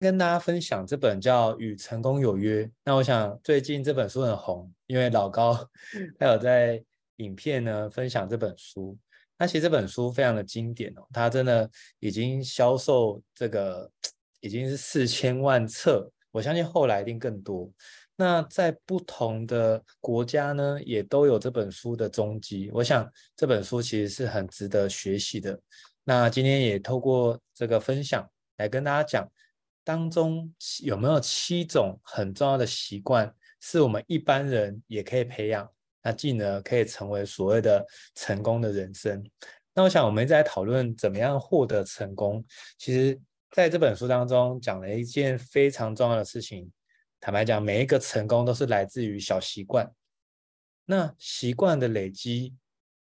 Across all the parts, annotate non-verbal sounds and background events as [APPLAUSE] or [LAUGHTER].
跟大家分享这本叫《与成功有约》。那我想最近这本书很红，因为老高 [LAUGHS] 还有在影片呢分享这本书。那其实这本书非常的经典哦，它真的已经销售这个已经是四千万册，我相信后来一定更多。那在不同的国家呢，也都有这本书的踪迹。我想这本书其实是很值得学习的。那今天也透过这个分享来跟大家讲，当中有没有七种很重要的习惯，是我们一般人也可以培养，那进而可以成为所谓的成功的人生。那我想我们在讨论怎么样获得成功，其实在这本书当中讲了一件非常重要的事情。坦白讲，每一个成功都是来自于小习惯。那习惯的累积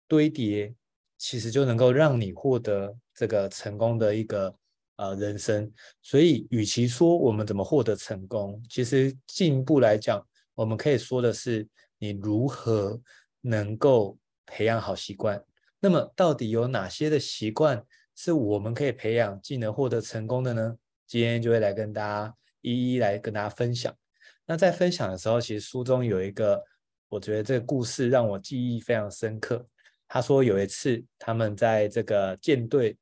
堆叠，其实就能够让你获得这个成功的一个呃人生。所以，与其说我们怎么获得成功，其实进一步来讲，我们可以说的是你如何能够培养好习惯。那么，到底有哪些的习惯是我们可以培养既能获得成功的呢？今天就会来跟大家。一一来跟大家分享。那在分享的时候，其实书中有一个，我觉得这个故事让我记忆非常深刻。他说有一次他们在这个舰队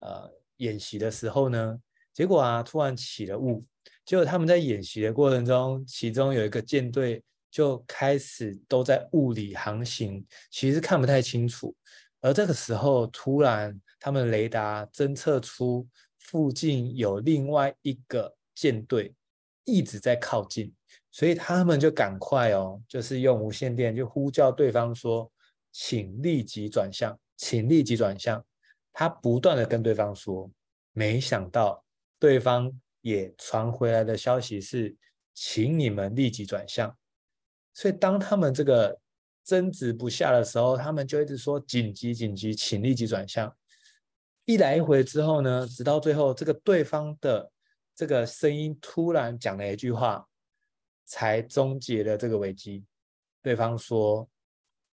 呃演习的时候呢，结果啊突然起了雾，结果他们在演习的过程中，其中有一个舰队就开始都在雾里航行，其实看不太清楚。而这个时候，突然他们雷达侦测出附近有另外一个。舰队一直在靠近，所以他们就赶快哦，就是用无线电就呼叫对方说：“请立即转向，请立即转向。”他不断的跟对方说，没想到对方也传回来的消息是：“请你们立即转向。”所以当他们这个争执不下的时候，他们就一直说：“紧急，紧急，请立即转向。”一来一回之后呢，直到最后这个对方的。这个声音突然讲了一句话，才终结了这个危机。对方说：“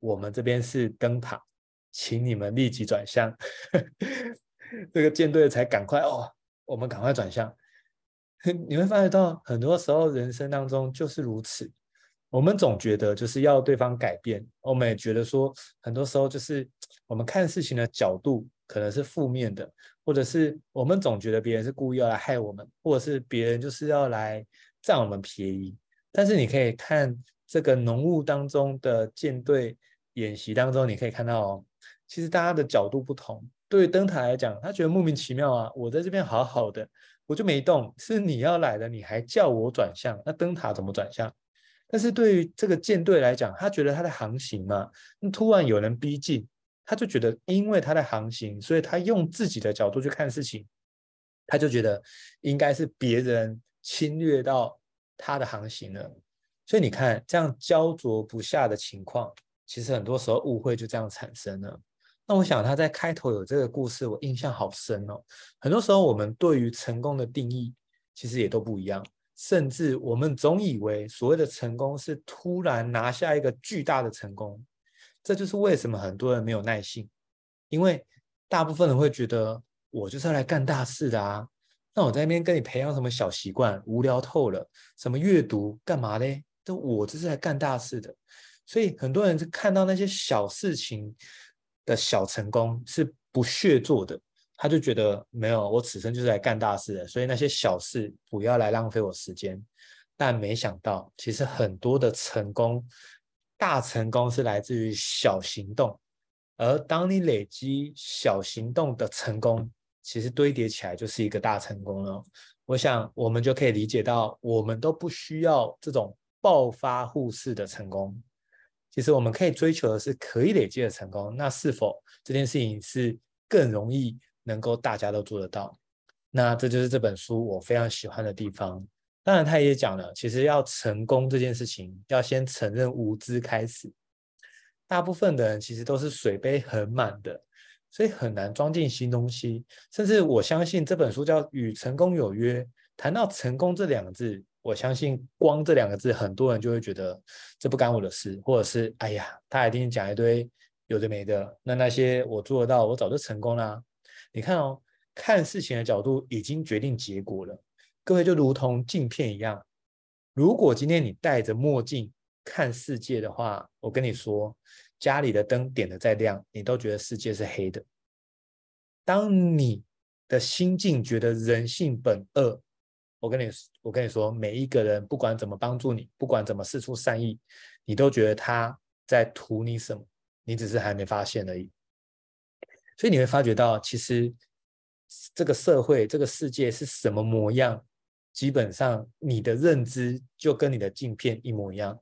我们这边是灯塔，请你们立即转向。[LAUGHS] ”这个舰队才赶快哦，我们赶快转向。你会发觉到，很多时候人生当中就是如此。我们总觉得就是要对方改变，我们也觉得说，很多时候就是我们看事情的角度可能是负面的。或者是我们总觉得别人是故意要来害我们，或者是别人就是要来占我们便宜。但是你可以看这个浓雾当中的舰队演习当中，你可以看到哦，其实大家的角度不同。对于灯塔来讲，他觉得莫名其妙啊，我在这边好好的，我就没动，是你要来的，你还叫我转向，那灯塔怎么转向？但是对于这个舰队来讲，他觉得他在航行嘛，那突然有人逼近。他就觉得，因为他在航行，所以他用自己的角度去看事情，他就觉得应该是别人侵略到他的航行了。所以你看，这样焦灼不下的情况，其实很多时候误会就这样产生了。那我想他在开头有这个故事，我印象好深哦。很多时候我们对于成功的定义其实也都不一样，甚至我们总以为所谓的成功是突然拿下一个巨大的成功。这就是为什么很多人没有耐性，因为大部分人会觉得我就是要来干大事的啊。那我在那边跟你培养什么小习惯，无聊透了。什么阅读干嘛嘞？都我这是来干大事的。所以很多人是看到那些小事情的小成功是不屑做的，他就觉得没有，我此生就是来干大事的。所以那些小事不要来浪费我时间。但没想到，其实很多的成功。大成功是来自于小行动，而当你累积小行动的成功，其实堆叠起来就是一个大成功了。我想我们就可以理解到，我们都不需要这种暴发户式的成功。其实我们可以追求的是可以累积的成功。那是否这件事情是更容易能够大家都做得到？那这就是这本书我非常喜欢的地方。当然，他也讲了，其实要成功这件事情，要先承认无知开始。大部分的人其实都是水杯很满的，所以很难装进新东西。甚至我相信这本书叫《与成功有约》，谈到成功这两个字，我相信光这两个字，很多人就会觉得这不干我的事，或者是哎呀，他一定讲一堆有的没的。那那些我做得到，我早就成功啦。你看哦，看事情的角度已经决定结果了。各位就如同镜片一样，如果今天你戴着墨镜看世界的话，我跟你说，家里的灯点的再亮，你都觉得世界是黑的。当你的心境觉得人性本恶，我跟你我跟你说，每一个人不管怎么帮助你，不管怎么释出善意，你都觉得他在图你什么，你只是还没发现而已。所以你会发觉到，其实这个社会、这个世界是什么模样，基本上你的认知就跟你的镜片一模一样。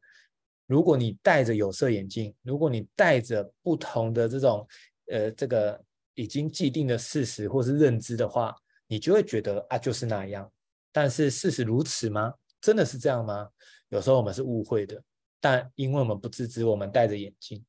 如果你戴着有色眼镜，如果你戴着不同的这种呃这个已经既定的事实或是认知的话，你就会觉得啊就是那样。但是事实如此吗？真的是这样吗？有时候我们是误会的，但因为我们不自知，我们戴着眼镜。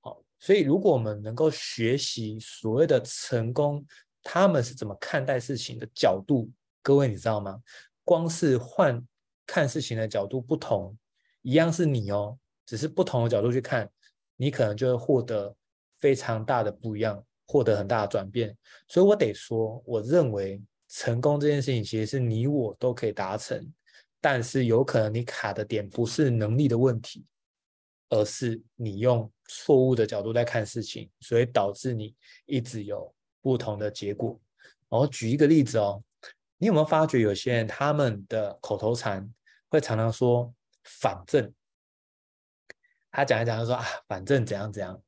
好所以，如果我们能够学习所谓的成功，他们是怎么看待事情的角度，各位你知道吗？光是换看事情的角度不同，一样是你哦，只是不同的角度去看，你可能就会获得非常大的不一样，获得很大的转变。所以我得说，我认为成功这件事情其实是你我都可以达成，但是有可能你卡的点不是能力的问题。而是你用错误的角度在看事情，所以导致你一直有不同的结果。我举一个例子哦，你有没有发觉有些人他们的口头禅会常常说“反正”，他讲一讲就说啊，反正怎样怎样。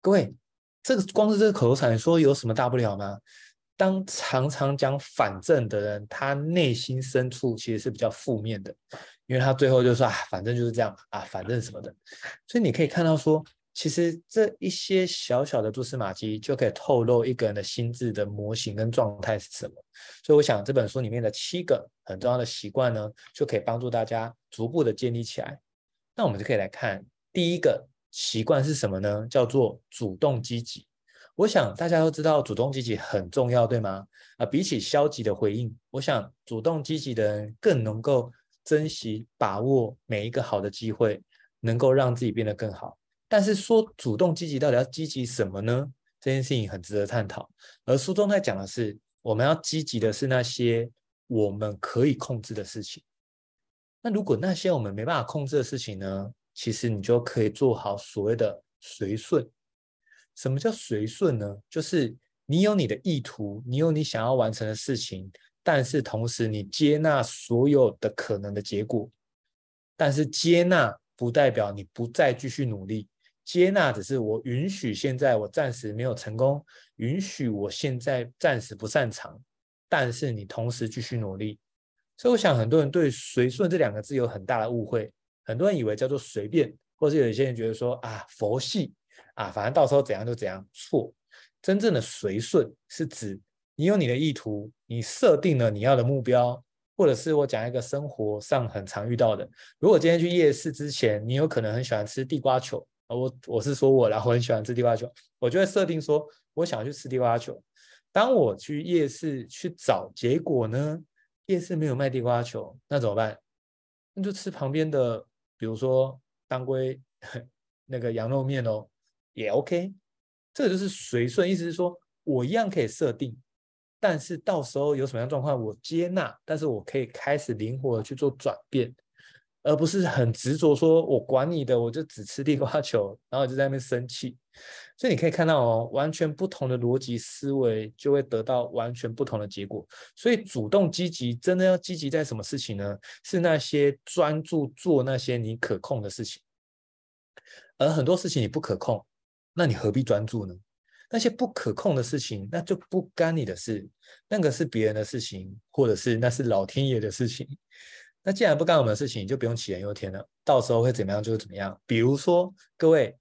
各位，这个光是这个口头禅说有什么大不了吗？当常常讲反正的人，他内心深处其实是比较负面的。因为他最后就说啊，反正就是这样啊，反正什么的，所以你可以看到说，其实这一些小小的蛛丝马迹就可以透露一个人的心智的模型跟状态是什么。所以我想这本书里面的七个很重要的习惯呢，就可以帮助大家逐步的建立起来。那我们就可以来看第一个习惯是什么呢？叫做主动积极。我想大家都知道主动积极很重要，对吗？啊，比起消极的回应，我想主动积极的人更能够。珍惜把握每一个好的机会，能够让自己变得更好。但是说主动积极到底要积极什么呢？这件事情很值得探讨。而书中在讲的是，我们要积极的是那些我们可以控制的事情。那如果那些我们没办法控制的事情呢？其实你就可以做好所谓的随顺。什么叫随顺呢？就是你有你的意图，你有你想要完成的事情。但是同时，你接纳所有的可能的结果，但是接纳不代表你不再继续努力。接纳只是我允许现在我暂时没有成功，允许我现在暂时不擅长，但是你同时继续努力。所以我想很多人对“随顺”这两个字有很大的误会，很多人以为叫做随便，或是有一些人觉得说啊佛系啊，反正到时候怎样就怎样。错，真正的随顺是指。你有你的意图，你设定了你要的目标，或者是我讲一个生活上很常遇到的，如果今天去夜市之前，你有可能很喜欢吃地瓜球，我我是说我啦，我很喜欢吃地瓜球，我就会设定说我想去吃地瓜球。当我去夜市去找，结果呢，夜市没有卖地瓜球，那怎么办？那就吃旁边的，比如说当归 [LAUGHS] 那个羊肉面哦，也 OK。这就是随顺，意思是说我一样可以设定。但是到时候有什么样状况，我接纳，但是我可以开始灵活的去做转变，而不是很执着说，我管你的，我就只吃地瓜球，然后就在那边生气。所以你可以看到哦，完全不同的逻辑思维就会得到完全不同的结果。所以主动积极，真的要积极在什么事情呢？是那些专注做那些你可控的事情，而很多事情你不可控，那你何必专注呢？那些不可控的事情，那就不干你的事，那个是别人的事情，或者是那是老天爷的事情。那既然不干我们的事情，就不用杞人忧天了。到时候会怎么样就怎么样。比如说，各位，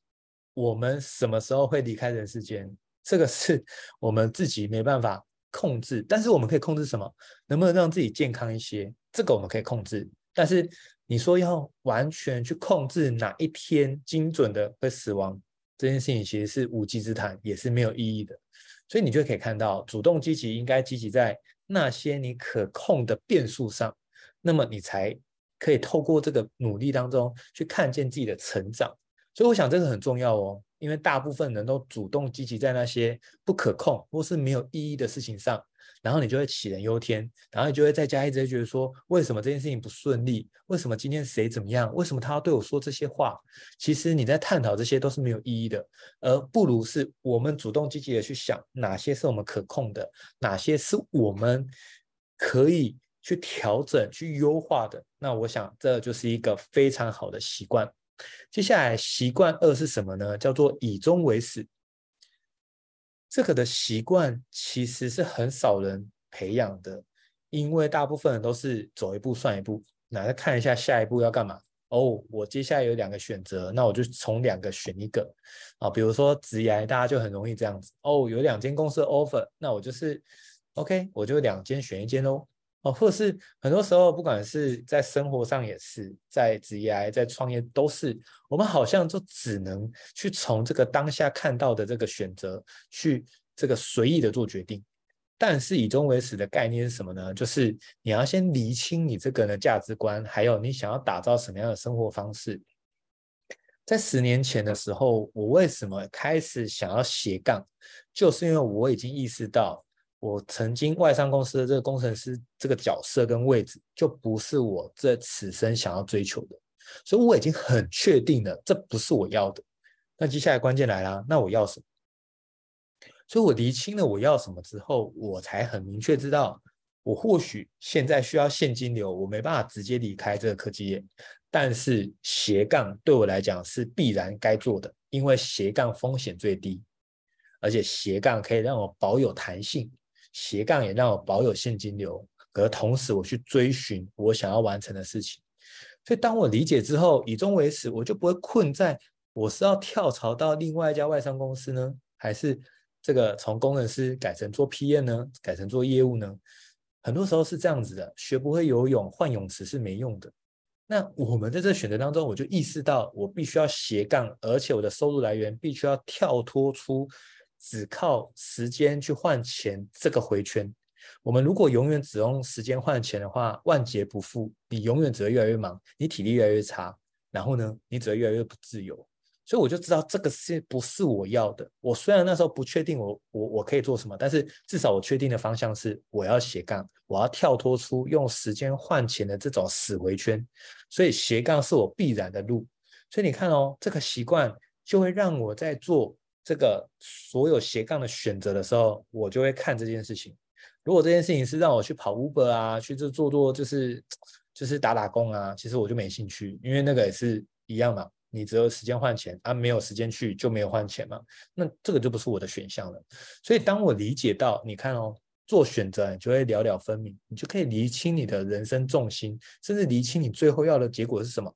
我们什么时候会离开人世间？这个是 [LAUGHS] 我们自己没办法控制，但是我们可以控制什么？能不能让自己健康一些？这个我们可以控制。但是你说要完全去控制哪一天精准的会死亡？这件事情其实是无稽之谈，也是没有意义的，所以你就可以看到，主动积极应该积极在那些你可控的变数上，那么你才可以透过这个努力当中去看见自己的成长。所以我想这个很重要哦，因为大部分人都主动积极在那些不可控或是没有意义的事情上，然后你就会杞人忧天，然后你就会在家一直觉得说，为什么这件事情不顺利？为什么今天谁怎么样？为什么他要对我说这些话？其实你在探讨这些都是没有意义的，而不如是我们主动积极的去想，哪些是我们可控的，哪些是我们可以去调整、去优化的。那我想这就是一个非常好的习惯。接下来习惯二是什么呢？叫做以终为始。这个的习惯其实是很少人培养的，因为大部分人都是走一步算一步，那再看一下下一步要干嘛。哦，我接下来有两个选择，那我就从两个选一个啊。比如说职涯，大家就很容易这样子。哦，有两间公司 offer，那我就是 OK，我就两间选一间喽。哦，或者是很多时候，不管是在生活上也是，在职业、在创业都是，我们好像就只能去从这个当下看到的这个选择，去这个随意的做决定。但是以终为始的概念是什么呢？就是你要先厘清你这个人的价值观，还有你想要打造什么样的生活方式。在十年前的时候，我为什么开始想要斜杠，就是因为我已经意识到。我曾经外商公司的这个工程师这个角色跟位置，就不是我这此生想要追求的，所以我已经很确定了，这不是我要的。那接下来关键来了，那我要什么？所以我厘清了我要什么之后，我才很明确知道，我或许现在需要现金流，我没办法直接离开这个科技业，但是斜杠对我来讲是必然该做的，因为斜杠风险最低，而且斜杠可以让我保有弹性。斜杠也让我保有现金流，可同时我去追寻我想要完成的事情。所以当我理解之后，以终为始，我就不会困在我是要跳槽到另外一家外商公司呢，还是这个从工程师改成做 PM 呢，改成做业务呢？很多时候是这样子的，学不会游泳，换泳池是没用的。那我们在这选择当中，我就意识到我必须要斜杠，而且我的收入来源必须要跳脱出。只靠时间去换钱，这个回圈，我们如果永远只用时间换钱的话，万劫不复。你永远只会越来越忙，你体力越来越差，然后呢，你只会越来越不自由。所以我就知道这个是不是我要的。我虽然那时候不确定我我我可以做什么，但是至少我确定的方向是我要斜杠，我要跳脱出用时间换钱的这种死回圈。所以斜杠是我必然的路。所以你看哦，这个习惯就会让我在做。这个所有斜杠的选择的时候，我就会看这件事情。如果这件事情是让我去跑 Uber 啊，去这做做就是就是打打工啊，其实我就没兴趣，因为那个也是一样嘛，你只有时间换钱啊，没有时间去就没有换钱嘛，那这个就不是我的选项了。所以当我理解到，你看哦，做选择你就会了了分明，你就可以厘清你的人生重心，甚至厘清你最后要的结果是什么。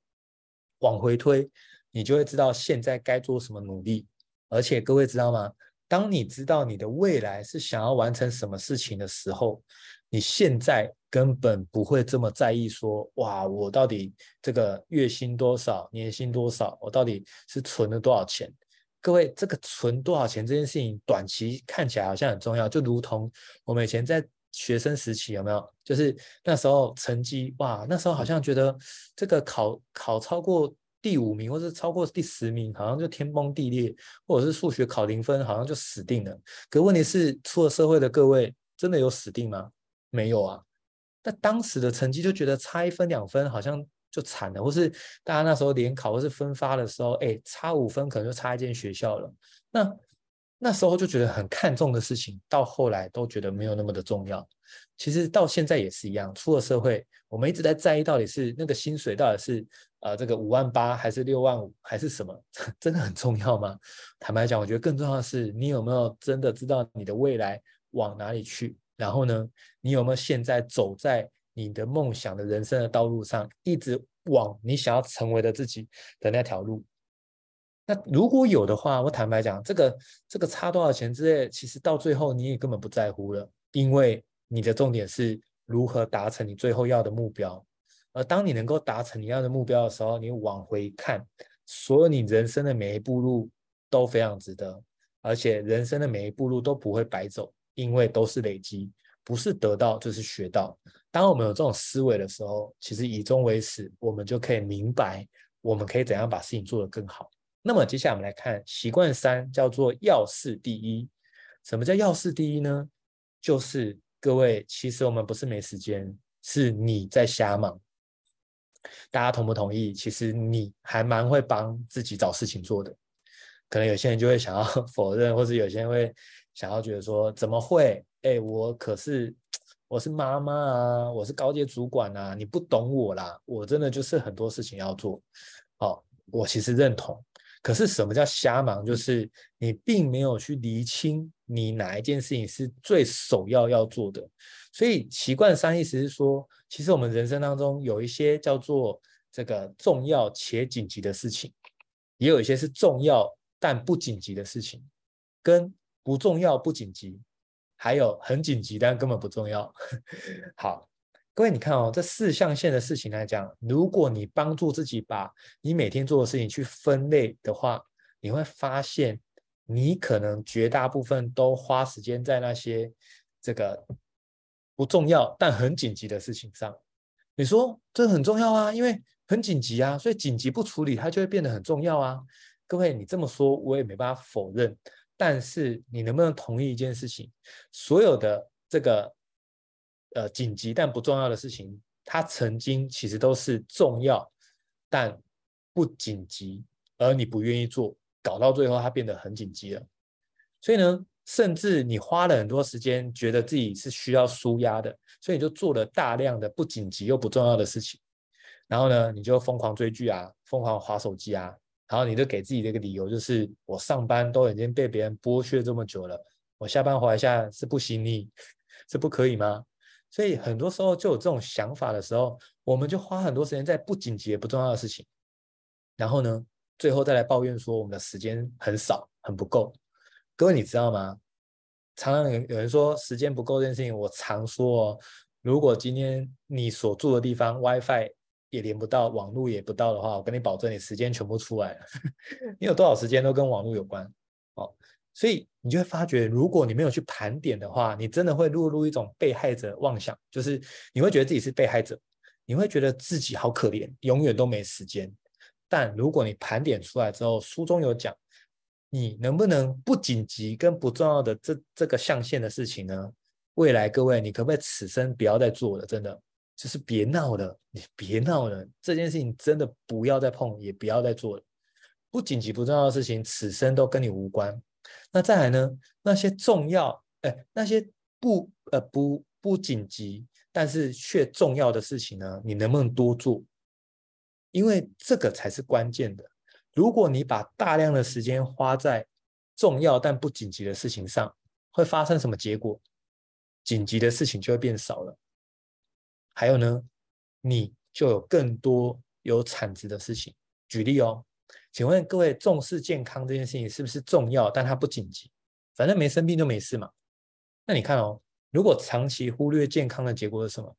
往回推，你就会知道现在该做什么努力。而且各位知道吗？当你知道你的未来是想要完成什么事情的时候，你现在根本不会这么在意说，哇，我到底这个月薪多少，年薪多少，我到底是存了多少钱？各位，这个存多少钱这件事情，短期看起来好像很重要，就如同我们以前在学生时期有没有？就是那时候成绩，哇，那时候好像觉得这个考考超过。第五名，或是超过第十名，好像就天崩地裂；或者是数学考零分，好像就死定了。可问题是，出了社会的各位，真的有死定吗？没有啊。那当时的成绩就觉得差一分两分，好像就惨了；或是大家那时候联考或是分发的时候，哎，差五分可能就差一间学校了。那那时候就觉得很看重的事情，到后来都觉得没有那么的重要。其实到现在也是一样，出了社会，我们一直在在意到底是那个薪水到底是呃这个五万八还是六万五还是什么，[LAUGHS] 真的很重要吗？坦白讲，我觉得更重要的是你有没有真的知道你的未来往哪里去，然后呢，你有没有现在走在你的梦想的人生的道路上，一直往你想要成为的自己的那条路。那如果有的话，我坦白讲，这个这个差多少钱之类，其实到最后你也根本不在乎了，因为你的重点是如何达成你最后要的目标。而当你能够达成你要的目标的时候，你往回看，所有你人生的每一步路都非常值得，而且人生的每一步路都不会白走，因为都是累积，不是得到就是学到。当我们有这种思维的时候，其实以终为始，我们就可以明白，我们可以怎样把事情做得更好。那么接下来我们来看习惯三，叫做要事第一。什么叫要事第一呢？就是各位，其实我们不是没时间，是你在瞎忙。大家同不同意？其实你还蛮会帮自己找事情做的。可能有些人就会想要 [LAUGHS] 否认，或者有些人会想要觉得说：怎么会？哎，我可是我是妈妈啊，我是高阶主管啊，你不懂我啦。我真的就是很多事情要做。哦，我其实认同。可是什么叫瞎忙？就是你并没有去厘清你哪一件事情是最首要要做的。所以习惯三意思是说，其实我们人生当中有一些叫做这个重要且紧急的事情，也有一些是重要但不紧急的事情，跟不重要不紧急，还有很紧急但根本不重要。[LAUGHS] 好。各位，你看哦，这四象限的事情来讲，如果你帮助自己把你每天做的事情去分类的话，你会发现，你可能绝大部分都花时间在那些这个不重要但很紧急的事情上。你说这很重要啊，因为很紧急啊，所以紧急不处理，它就会变得很重要啊。各位，你这么说，我也没办法否认。但是你能不能同意一件事情？所有的这个。呃，紧急但不重要的事情，它曾经其实都是重要但不紧急，而你不愿意做，搞到最后它变得很紧急了。所以呢，甚至你花了很多时间，觉得自己是需要舒压的，所以你就做了大量的不紧急又不重要的事情。然后呢，你就疯狂追剧啊，疯狂滑手机啊，然后你就给自己的一个理由，就是我上班都已经被别人剥削这么久了，我下班回来一下是不行，你 [LAUGHS] 是不可以吗？所以很多时候就有这种想法的时候，我们就花很多时间在不紧急也不重要的事情，然后呢，最后再来抱怨说我们的时间很少，很不够。各位你知道吗？常常有有人说时间不够这件事情，我常说哦，如果今天你所住的地方 WiFi 也连不到，网络也不到的话，我跟你保证，你时间全部出来了。[LAUGHS] 你有多少时间都跟网络有关哦。所以你就会发觉，如果你没有去盘点的话，你真的会落入一种被害者妄想，就是你会觉得自己是被害者，你会觉得自己好可怜，永远都没时间。但如果你盘点出来之后，书中有讲，你能不能不紧急跟不重要的这这个象限的事情呢？未来各位，你可不可以此生不要再做了？真的就是别闹了，你别闹了，这件事情真的不要再碰，也不要再做了。不紧急不重要的事情，此生都跟你无关。那再来呢？那些重要，哎，那些不呃不不紧急，但是却重要的事情呢？你能不能多做？因为这个才是关键的。如果你把大量的时间花在重要但不紧急的事情上，会发生什么结果？紧急的事情就会变少了。还有呢，你就有更多有产值的事情。举例哦。请问各位，重视健康这件事情是不是重要？但它不紧急，反正没生病就没事嘛。那你看哦，如果长期忽略健康的结果是什么？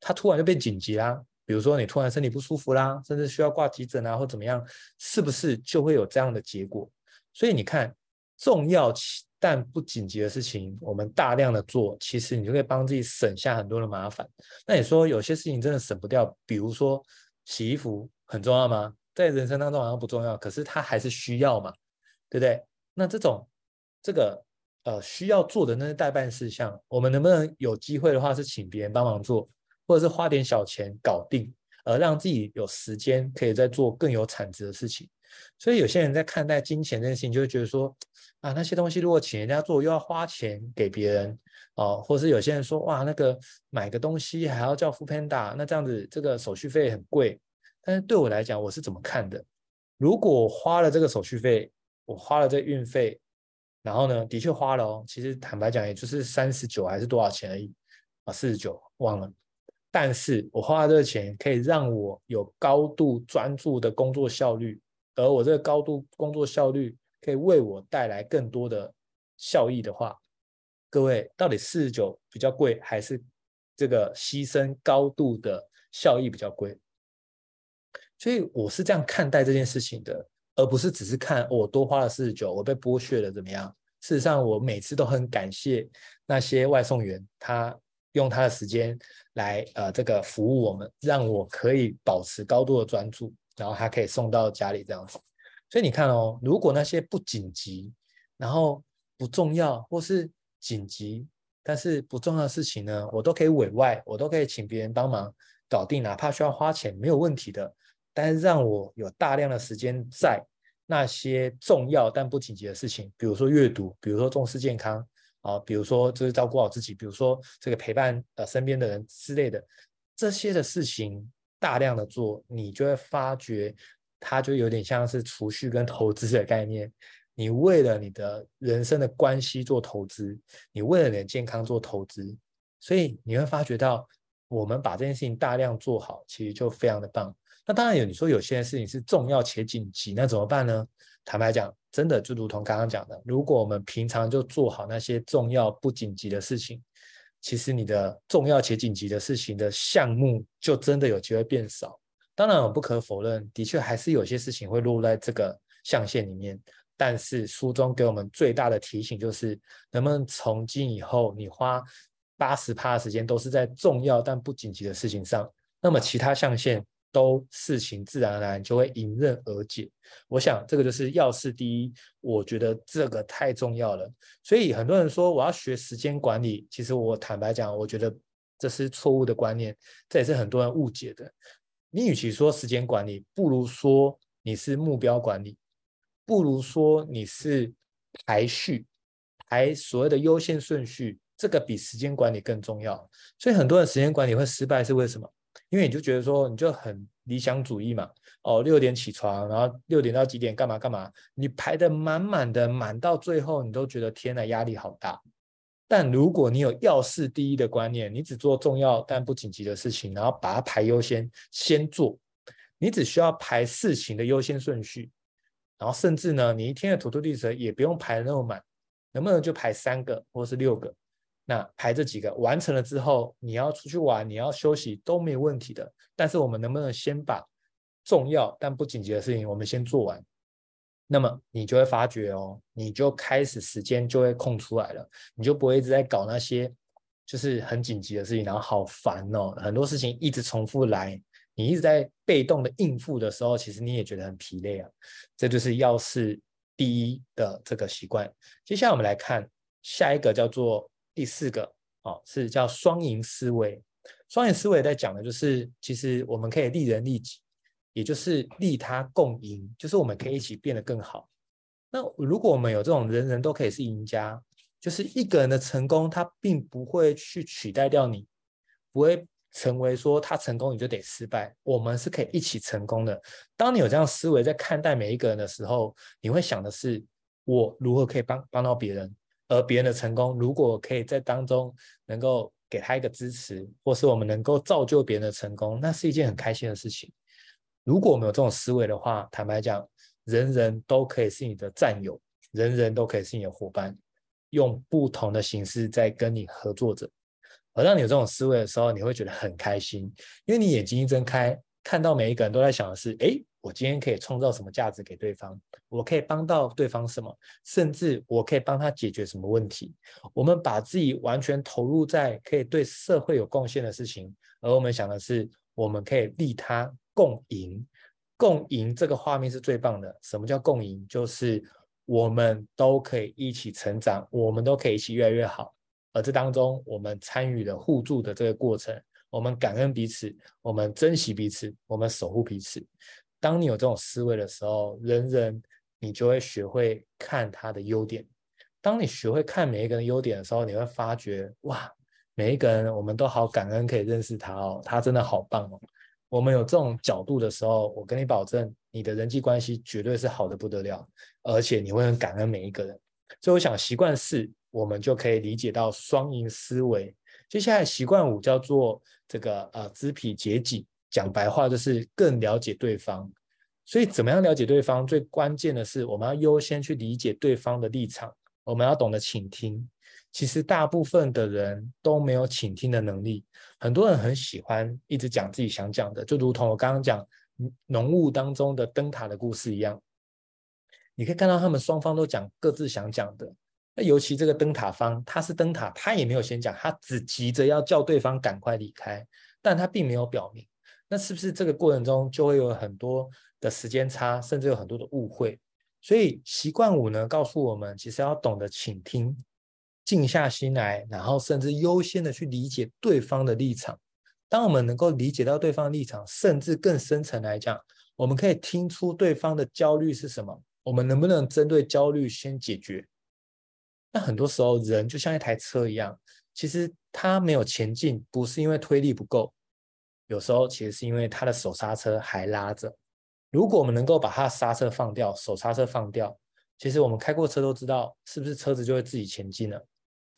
它突然就变紧急啦。比如说你突然身体不舒服啦，甚至需要挂急诊啊，或怎么样，是不是就会有这样的结果？所以你看，重要但不紧急的事情，我们大量的做，其实你就可以帮自己省下很多的麻烦。那你说有些事情真的省不掉，比如说洗衣服很重要吗？在人生当中好像不重要，可是他还是需要嘛，对不对？那这种这个呃需要做的那些代办事项，我们能不能有机会的话是请别人帮忙做，或者是花点小钱搞定，而让自己有时间可以再做更有产值的事情？所以有些人在看待金钱这件事情，就会觉得说啊，那些东西如果请人家做，又要花钱给别人哦，或是有些人说哇，那个买个东西还要叫付 Panda 那这样子这个手续费很贵。但是对我来讲，我是怎么看的？如果我花了这个手续费，我花了这个运费，然后呢，的确花了哦。其实坦白讲，也就是三十九还是多少钱而已啊，四十九忘了。但是我花了这个钱，可以让我有高度专注的工作效率，而我这个高度工作效率可以为我带来更多的效益的话，各位到底四十九比较贵，还是这个牺牲高度的效益比较贵？所以我是这样看待这件事情的，而不是只是看我多花了四十九，我被剥削了怎么样？事实上，我每次都很感谢那些外送员，他用他的时间来呃这个服务我们，让我可以保持高度的专注，然后他可以送到家里这样子。所以你看哦，如果那些不紧急，然后不重要或是紧急但是不重要的事情呢，我都可以委外，我都可以请别人帮忙搞定，哪怕需要花钱，没有问题的。但是让我有大量的时间在那些重要但不紧急的事情，比如说阅读，比如说重视健康啊，比如说就是照顾好自己，比如说这个陪伴呃身边的人之类的这些的事情，大量的做，你就会发觉它就有点像是储蓄跟投资的概念。你为了你的人生的关系做投资，你为了你的健康做投资，所以你会发觉到，我们把这件事情大量做好，其实就非常的棒。那当然有，你说有些事情是重要且紧急，那怎么办呢？坦白讲，真的就如同刚刚讲的，如果我们平常就做好那些重要不紧急的事情，其实你的重要且紧急的事情的项目就真的有机会变少。当然，我不可否认，的确还是有些事情会落在这个象限里面。但是书中给我们最大的提醒就是，能不能从今以后，你花八十趴的时间都是在重要但不紧急的事情上，那么其他象限。都事情自然而然就会迎刃而解。我想这个就是要事第一，我觉得这个太重要了。所以很多人说我要学时间管理，其实我坦白讲，我觉得这是错误的观念，这也是很多人误解的。你与其说时间管理，不如说你是目标管理，不如说你是排序，排所谓的优先顺序，这个比时间管理更重要。所以很多人时间管理会失败是为什么？因为你就觉得说你就很理想主义嘛，哦，六点起床，然后六点到几点干嘛干嘛，你排得满满的，满到最后你都觉得天呐，压力好大。但如果你有要事第一的观念，你只做重要但不紧急的事情，然后把它排优先，先做，你只需要排事情的优先顺序，然后甚至呢，你一天的 to-do list 也不用排那么满，能不能就排三个或是六个？那排这几个完成了之后，你要出去玩，你要休息都没有问题的。但是我们能不能先把重要但不紧急的事情我们先做完？那么你就会发觉哦，你就开始时间就会空出来了，你就不会一直在搞那些就是很紧急的事情，然后好烦哦，很多事情一直重复来，你一直在被动的应付的时候，其实你也觉得很疲累啊。这就是要事第一的这个习惯。接下来我们来看下一个叫做。第四个哦，是叫双赢思维。双赢思维在讲的就是，其实我们可以利人利己，也就是利他共赢，就是我们可以一起变得更好。那如果我们有这种人人都可以是赢家，就是一个人的成功，他并不会去取代掉你，不会成为说他成功你就得失败。我们是可以一起成功的。当你有这样思维在看待每一个人的时候，你会想的是，我如何可以帮帮到别人。而别人的成功，如果可以在当中能够给他一个支持，或是我们能够造就别人的成功，那是一件很开心的事情。如果我们有这种思维的话，坦白讲，人人都可以是你的战友，人人都可以是你的伙伴，用不同的形式在跟你合作着。而当你有这种思维的时候，你会觉得很开心，因为你眼睛一睁开，看到每一个人都在想的是：诶。我今天可以创造什么价值给对方？我可以帮到对方什么？甚至我可以帮他解决什么问题？我们把自己完全投入在可以对社会有贡献的事情，而我们想的是，我们可以利他共赢。共赢这个画面是最棒的。什么叫共赢？就是我们都可以一起成长，我们都可以一起越来越好。而这当中，我们参与了互助的这个过程，我们感恩彼此，我们珍惜彼此，我们守护彼此。当你有这种思维的时候，人人你就会学会看他的优点。当你学会看每一个人优点的时候，你会发觉哇，每一个人我们都好感恩可以认识他哦，他真的好棒哦。我们有这种角度的时候，我跟你保证，你的人际关系绝对是好的不得了，而且你会很感恩每一个人。所以我想习惯四，我们就可以理解到双赢思维。接下来习惯五叫做这个呃知彼解己。讲白话就是更了解对方，所以怎么样了解对方？最关键的是我们要优先去理解对方的立场，我们要懂得倾听。其实大部分的人都没有倾听的能力，很多人很喜欢一直讲自己想讲的，就如同我刚刚讲浓雾当中的灯塔的故事一样。你可以看到他们双方都讲各自想讲的，那尤其这个灯塔方，他是灯塔，他也没有先讲，他只急着要叫对方赶快离开，但他并没有表明。那是不是这个过程中就会有很多的时间差，甚至有很多的误会？所以习惯五呢，告诉我们，其实要懂得倾听，静下心来，然后甚至优先的去理解对方的立场。当我们能够理解到对方的立场，甚至更深层来讲，我们可以听出对方的焦虑是什么，我们能不能针对焦虑先解决？那很多时候，人就像一台车一样，其实他没有前进，不是因为推力不够，有时候其实是因为他的手刹车还拉着。如果我们能够把他的刹车放掉，手刹车放掉，其实我们开过车都知道，是不是车子就会自己前进了？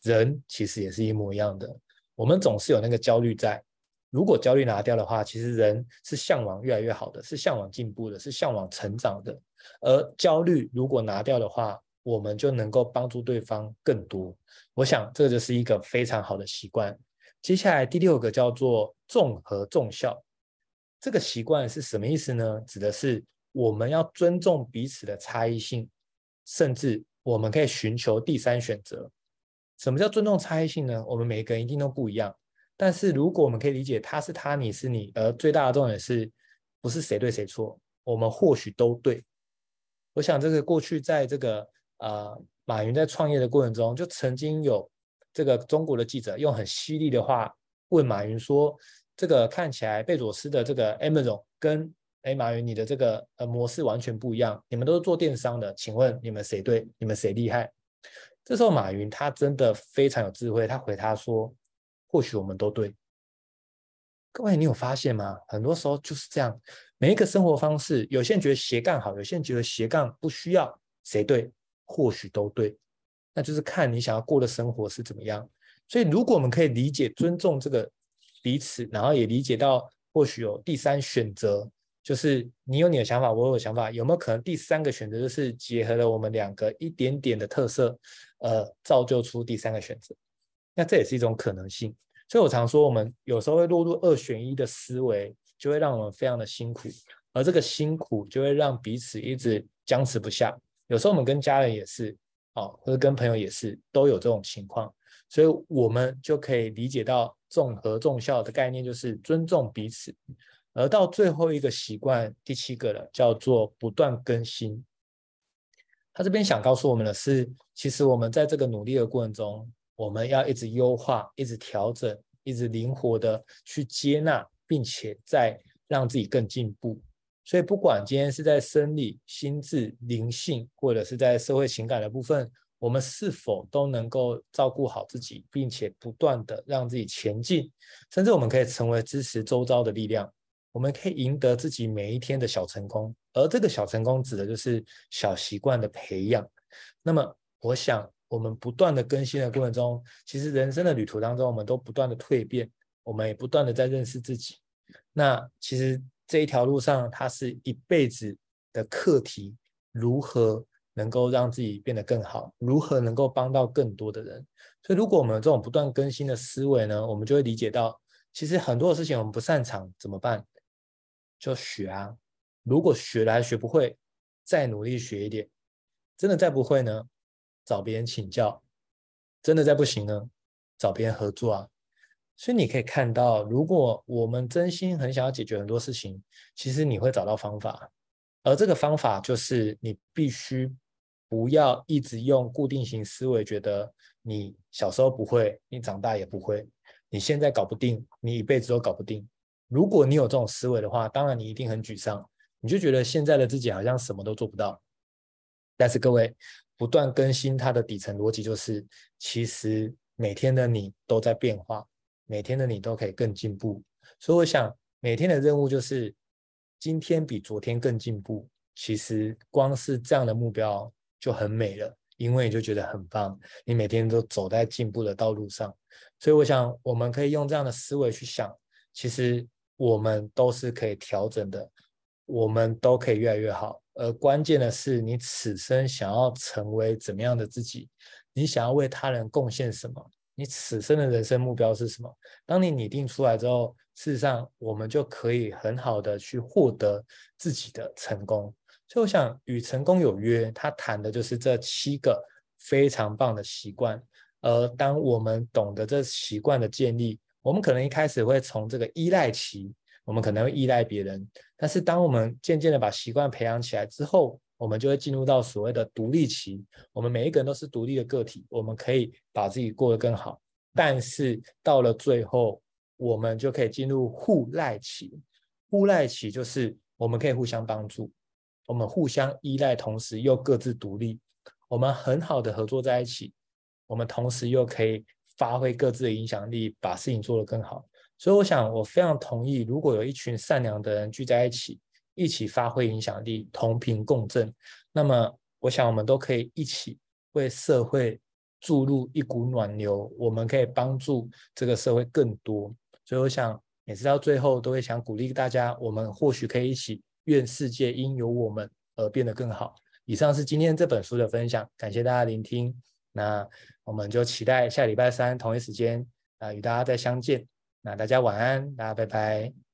人其实也是一模一样的，我们总是有那个焦虑在。如果焦虑拿掉的话，其实人是向往越来越好的，是向往进步的，是向往成长的。而焦虑如果拿掉的话，我们就能够帮助对方更多。我想这就是一个非常好的习惯。接下来第六个叫做重合重效，这个习惯是什么意思呢？指的是我们要尊重彼此的差异性，甚至我们可以寻求第三选择。什么叫尊重差异性呢？我们每个人一定都不一样，但是如果我们可以理解他是他，你是你，而最大的重点是不是谁对谁错，我们或许都对。我想这个过去在这个。呃，马云在创业的过程中，就曾经有这个中国的记者用很犀利的话问马云说：“这个看起来贝佐斯的这个 Amazon 跟哎马云你的这个呃模式完全不一样，你们都是做电商的，请问你们谁对？你们谁厉害？”这时候马云他真的非常有智慧，他回他说：“或许我们都对。”各位，你有发现吗？很多时候就是这样，每一个生活方式，有些人觉得斜杠好，有些人觉得斜杠不需要，谁对？或许都对，那就是看你想要过的生活是怎么样。所以，如果我们可以理解、尊重这个彼此，然后也理解到或许有第三选择，就是你有你的想法，我有想法，有没有可能第三个选择就是结合了我们两个一点点的特色，呃，造就出第三个选择？那这也是一种可能性。所以我常说，我们有时候会落入二选一的思维，就会让我们非常的辛苦，而这个辛苦就会让彼此一直僵持不下。有时候我们跟家人也是，哦，或者跟朋友也是，都有这种情况，所以我们就可以理解到重和重效的概念，就是尊重彼此。而到最后一个习惯，第七个了，叫做不断更新。他这边想告诉我们的是，其实我们在这个努力的过程中，我们要一直优化，一直调整，一直灵活的去接纳，并且再让自己更进步。所以，不管今天是在生理、心智、灵性，或者是在社会情感的部分，我们是否都能够照顾好自己，并且不断的让自己前进，甚至我们可以成为支持周遭的力量，我们可以赢得自己每一天的小成功。而这个小成功指的就是小习惯的培养。那么，我想我们不断的更新的过程中，其实人生的旅途当中，我们都不断的蜕变，我们也不断的在认识自己。那其实。这一条路上，它是一辈子的课题，如何能够让自己变得更好，如何能够帮到更多的人。所以，如果我们有这种不断更新的思维呢，我们就会理解到，其实很多的事情我们不擅长怎么办？就学啊。如果学了还学不会，再努力学一点。真的再不会呢，找别人请教。真的再不行呢，找别人合作啊。所以你可以看到，如果我们真心很想要解决很多事情，其实你会找到方法，而这个方法就是你必须不要一直用固定型思维，觉得你小时候不会，你长大也不会，你现在搞不定，你一辈子都搞不定。如果你有这种思维的话，当然你一定很沮丧，你就觉得现在的自己好像什么都做不到。但是各位，不断更新它的底层逻辑就是，其实每天的你都在变化。每天的你都可以更进步，所以我想每天的任务就是今天比昨天更进步。其实光是这样的目标就很美了，因为你就觉得很棒，你每天都走在进步的道路上。所以我想我们可以用这样的思维去想，其实我们都是可以调整的，我们都可以越来越好。而关键的是你此生想要成为怎么样的自己，你想要为他人贡献什么。你此生的人生目标是什么？当你拟定出来之后，事实上我们就可以很好的去获得自己的成功。所以我想与成功有约，他谈的就是这七个非常棒的习惯。而当我们懂得这习惯的建立，我们可能一开始会从这个依赖期，我们可能会依赖别人。但是当我们渐渐的把习惯培养起来之后，我们就会进入到所谓的独立期。我们每一个人都是独立的个体，我们可以把自己过得更好。但是到了最后，我们就可以进入互赖期。互赖期就是我们可以互相帮助，我们互相依赖，同时又各自独立。我们很好的合作在一起，我们同时又可以发挥各自的影响力，把事情做得更好。所以，我想我非常同意，如果有一群善良的人聚在一起，一起发挥影响力，同频共振，那么我想我们都可以一起为社会。注入一股暖流，我们可以帮助这个社会更多。所以我想，每次到最后都会想鼓励大家，我们或许可以一起，愿世界因有我们而变得更好。以上是今天这本书的分享，感谢大家聆听。那我们就期待下礼拜三同一时间啊，与大家再相见。那大家晚安，大家拜拜。